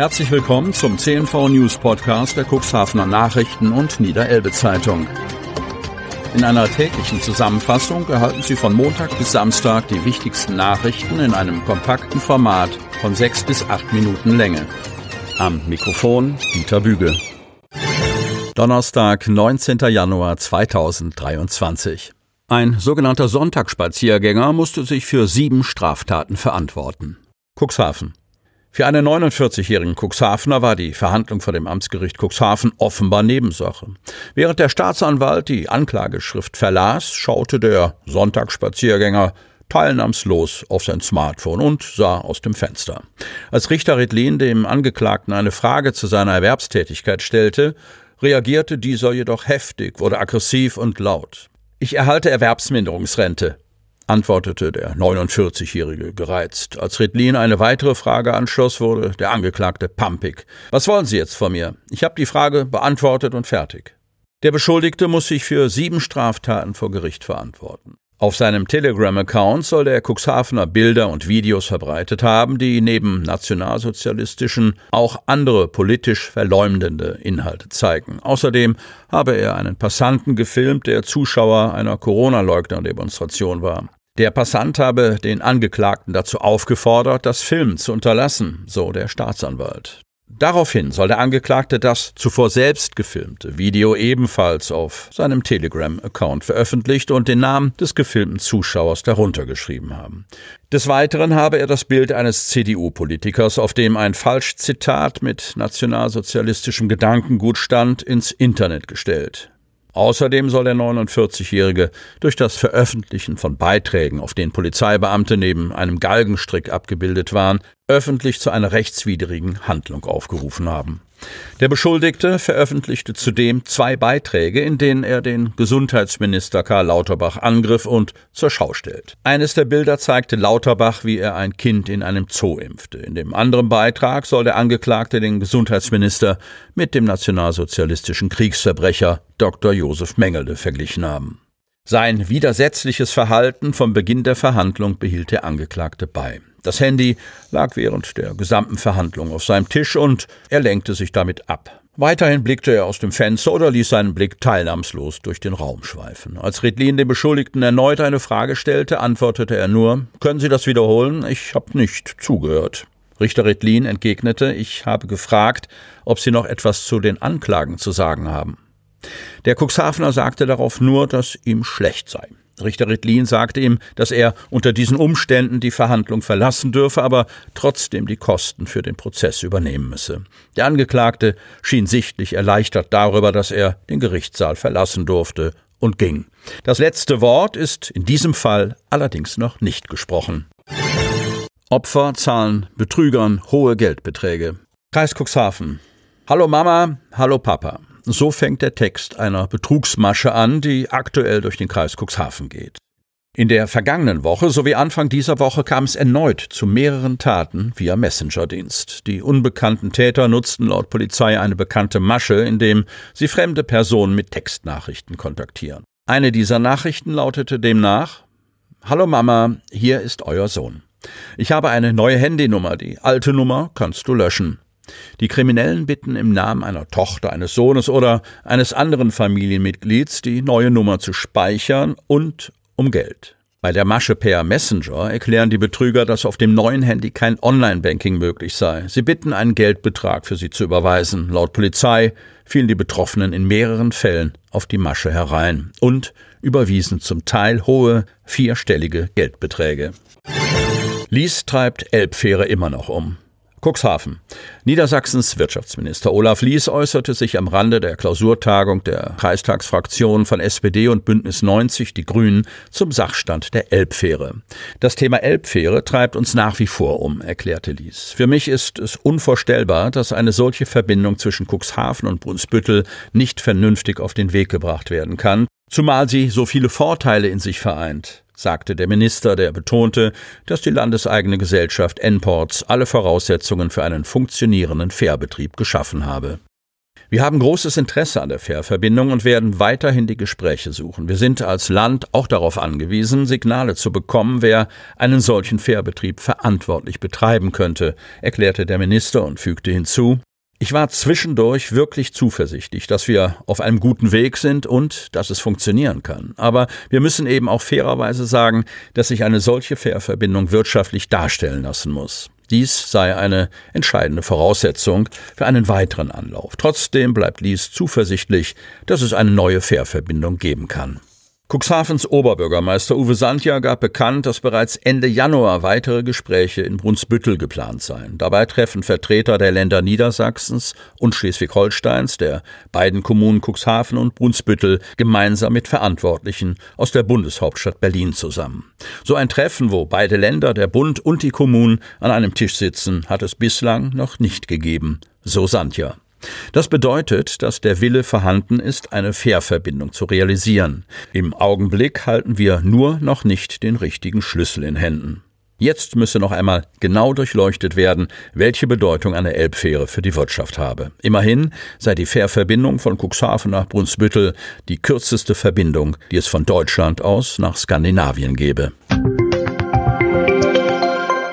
Herzlich willkommen zum CNV News Podcast der Cuxhavener Nachrichten und Niederelbe Zeitung. In einer täglichen Zusammenfassung erhalten Sie von Montag bis Samstag die wichtigsten Nachrichten in einem kompakten Format von sechs bis acht Minuten Länge. Am Mikrofon Dieter Büge. Donnerstag, 19. Januar 2023. Ein sogenannter Sonntagsspaziergänger musste sich für sieben Straftaten verantworten. Cuxhaven. Für einen 49-jährigen Cuxhavener war die Verhandlung vor dem Amtsgericht Cuxhaven offenbar Nebensache. Während der Staatsanwalt die Anklageschrift verlas, schaute der Sonntagsspaziergänger teilnahmslos auf sein Smartphone und sah aus dem Fenster. Als Richter Redlin dem Angeklagten eine Frage zu seiner Erwerbstätigkeit stellte, reagierte dieser jedoch heftig, wurde aggressiv und laut. Ich erhalte Erwerbsminderungsrente, antwortete der 49-Jährige gereizt. Als Redlin eine weitere Frage anschloss, wurde der Angeklagte pampig. Was wollen Sie jetzt von mir? Ich habe die Frage beantwortet und fertig. Der Beschuldigte muss sich für sieben Straftaten vor Gericht verantworten. Auf seinem Telegram-Account soll der Cuxhavener Bilder und Videos verbreitet haben, die neben nationalsozialistischen auch andere politisch verleumdende Inhalte zeigen. Außerdem habe er einen Passanten gefilmt, der Zuschauer einer Corona-Leugner-Demonstration war. Der Passant habe den Angeklagten dazu aufgefordert, das Filmen zu unterlassen, so der Staatsanwalt. Daraufhin soll der Angeklagte das zuvor selbst gefilmte Video ebenfalls auf seinem Telegram-Account veröffentlicht und den Namen des gefilmten Zuschauers darunter geschrieben haben. Des Weiteren habe er das Bild eines CDU-Politikers, auf dem ein Falschzitat mit nationalsozialistischem Gedankengut stand, ins Internet gestellt. Außerdem soll der 49-Jährige durch das Veröffentlichen von Beiträgen, auf denen Polizeibeamte neben einem Galgenstrick abgebildet waren, öffentlich zu einer rechtswidrigen Handlung aufgerufen haben. Der Beschuldigte veröffentlichte zudem zwei Beiträge, in denen er den Gesundheitsminister Karl Lauterbach angriff und zur Schau stellt. Eines der Bilder zeigte Lauterbach, wie er ein Kind in einem Zoo impfte. In dem anderen Beitrag soll der Angeklagte den Gesundheitsminister mit dem nationalsozialistischen Kriegsverbrecher Dr. Josef Mengele verglichen haben. Sein widersetzliches Verhalten vom Beginn der Verhandlung behielt der Angeklagte bei. Das Handy lag während der gesamten Verhandlung auf seinem Tisch und er lenkte sich damit ab. Weiterhin blickte er aus dem Fenster oder ließ seinen Blick teilnahmslos durch den Raum schweifen. Als Redlin dem Beschuldigten erneut eine Frage stellte, antwortete er nur Können Sie das wiederholen? Ich habe nicht zugehört. Richter Redlin entgegnete Ich habe gefragt, ob Sie noch etwas zu den Anklagen zu sagen haben. Der Cuxhavener sagte darauf nur, dass ihm schlecht sei. Richter Rittlin sagte ihm, dass er unter diesen Umständen die Verhandlung verlassen dürfe, aber trotzdem die Kosten für den Prozess übernehmen müsse. Der Angeklagte schien sichtlich erleichtert darüber, dass er den Gerichtssaal verlassen durfte und ging. Das letzte Wort ist in diesem Fall allerdings noch nicht gesprochen. Opfer zahlen Betrügern hohe Geldbeträge. Kreis Cuxhaven. Hallo Mama, hallo Papa. So fängt der Text einer Betrugsmasche an, die aktuell durch den Kreis Cuxhaven geht. In der vergangenen Woche sowie Anfang dieser Woche kam es erneut zu mehreren Taten via Messengerdienst. Die unbekannten Täter nutzten laut Polizei eine bekannte Masche, indem sie fremde Personen mit Textnachrichten kontaktieren. Eine dieser Nachrichten lautete demnach Hallo Mama, hier ist euer Sohn. Ich habe eine neue Handynummer, die alte Nummer kannst du löschen. Die Kriminellen bitten im Namen einer Tochter, eines Sohnes oder eines anderen Familienmitglieds die neue Nummer zu speichern und um Geld. Bei der Masche per Messenger erklären die Betrüger, dass auf dem neuen Handy kein Online-Banking möglich sei. Sie bitten, einen Geldbetrag für sie zu überweisen. Laut Polizei fielen die Betroffenen in mehreren Fällen auf die Masche herein und überwiesen zum Teil hohe, vierstellige Geldbeträge. Lies treibt Elbfähre immer noch um. Cuxhaven. Niedersachsens Wirtschaftsminister Olaf Lies äußerte sich am Rande der Klausurtagung der Kreistagsfraktionen von SPD und Bündnis 90 Die Grünen zum Sachstand der Elbfähre. Das Thema Elbfähre treibt uns nach wie vor um, erklärte Lies. Für mich ist es unvorstellbar, dass eine solche Verbindung zwischen Cuxhaven und Brunsbüttel nicht vernünftig auf den Weg gebracht werden kann, zumal sie so viele Vorteile in sich vereint sagte der Minister, der betonte, dass die landeseigene Gesellschaft N-Ports alle Voraussetzungen für einen funktionierenden Fährbetrieb geschaffen habe. Wir haben großes Interesse an der Fährverbindung und werden weiterhin die Gespräche suchen. Wir sind als Land auch darauf angewiesen, Signale zu bekommen, wer einen solchen Fährbetrieb verantwortlich betreiben könnte, erklärte der Minister und fügte hinzu, ich war zwischendurch wirklich zuversichtlich, dass wir auf einem guten Weg sind und dass es funktionieren kann. Aber wir müssen eben auch fairerweise sagen, dass sich eine solche Fährverbindung wirtschaftlich darstellen lassen muss. Dies sei eine entscheidende Voraussetzung für einen weiteren Anlauf. Trotzdem bleibt Lies zuversichtlich, dass es eine neue Fährverbindung geben kann. Cuxhavens Oberbürgermeister Uwe Sandja gab bekannt, dass bereits Ende Januar weitere Gespräche in Brunsbüttel geplant seien. Dabei treffen Vertreter der Länder Niedersachsens und Schleswig-Holsteins, der beiden Kommunen Cuxhaven und Brunsbüttel, gemeinsam mit Verantwortlichen aus der Bundeshauptstadt Berlin zusammen. So ein Treffen, wo beide Länder, der Bund und die Kommunen an einem Tisch sitzen, hat es bislang noch nicht gegeben. So Sandja. Das bedeutet, dass der Wille vorhanden ist, eine Fährverbindung zu realisieren. Im Augenblick halten wir nur noch nicht den richtigen Schlüssel in Händen. Jetzt müsse noch einmal genau durchleuchtet werden, welche Bedeutung eine Elbfähre für die Wirtschaft habe. Immerhin sei die Fährverbindung von Cuxhaven nach Brunsbüttel die kürzeste Verbindung, die es von Deutschland aus nach Skandinavien gebe.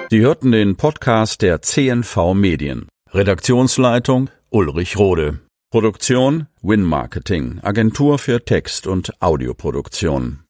Sie hörten den Podcast der CNV Medien. Redaktionsleitung Ulrich Rode. Produktion Win Marketing, Agentur für Text- und Audioproduktion.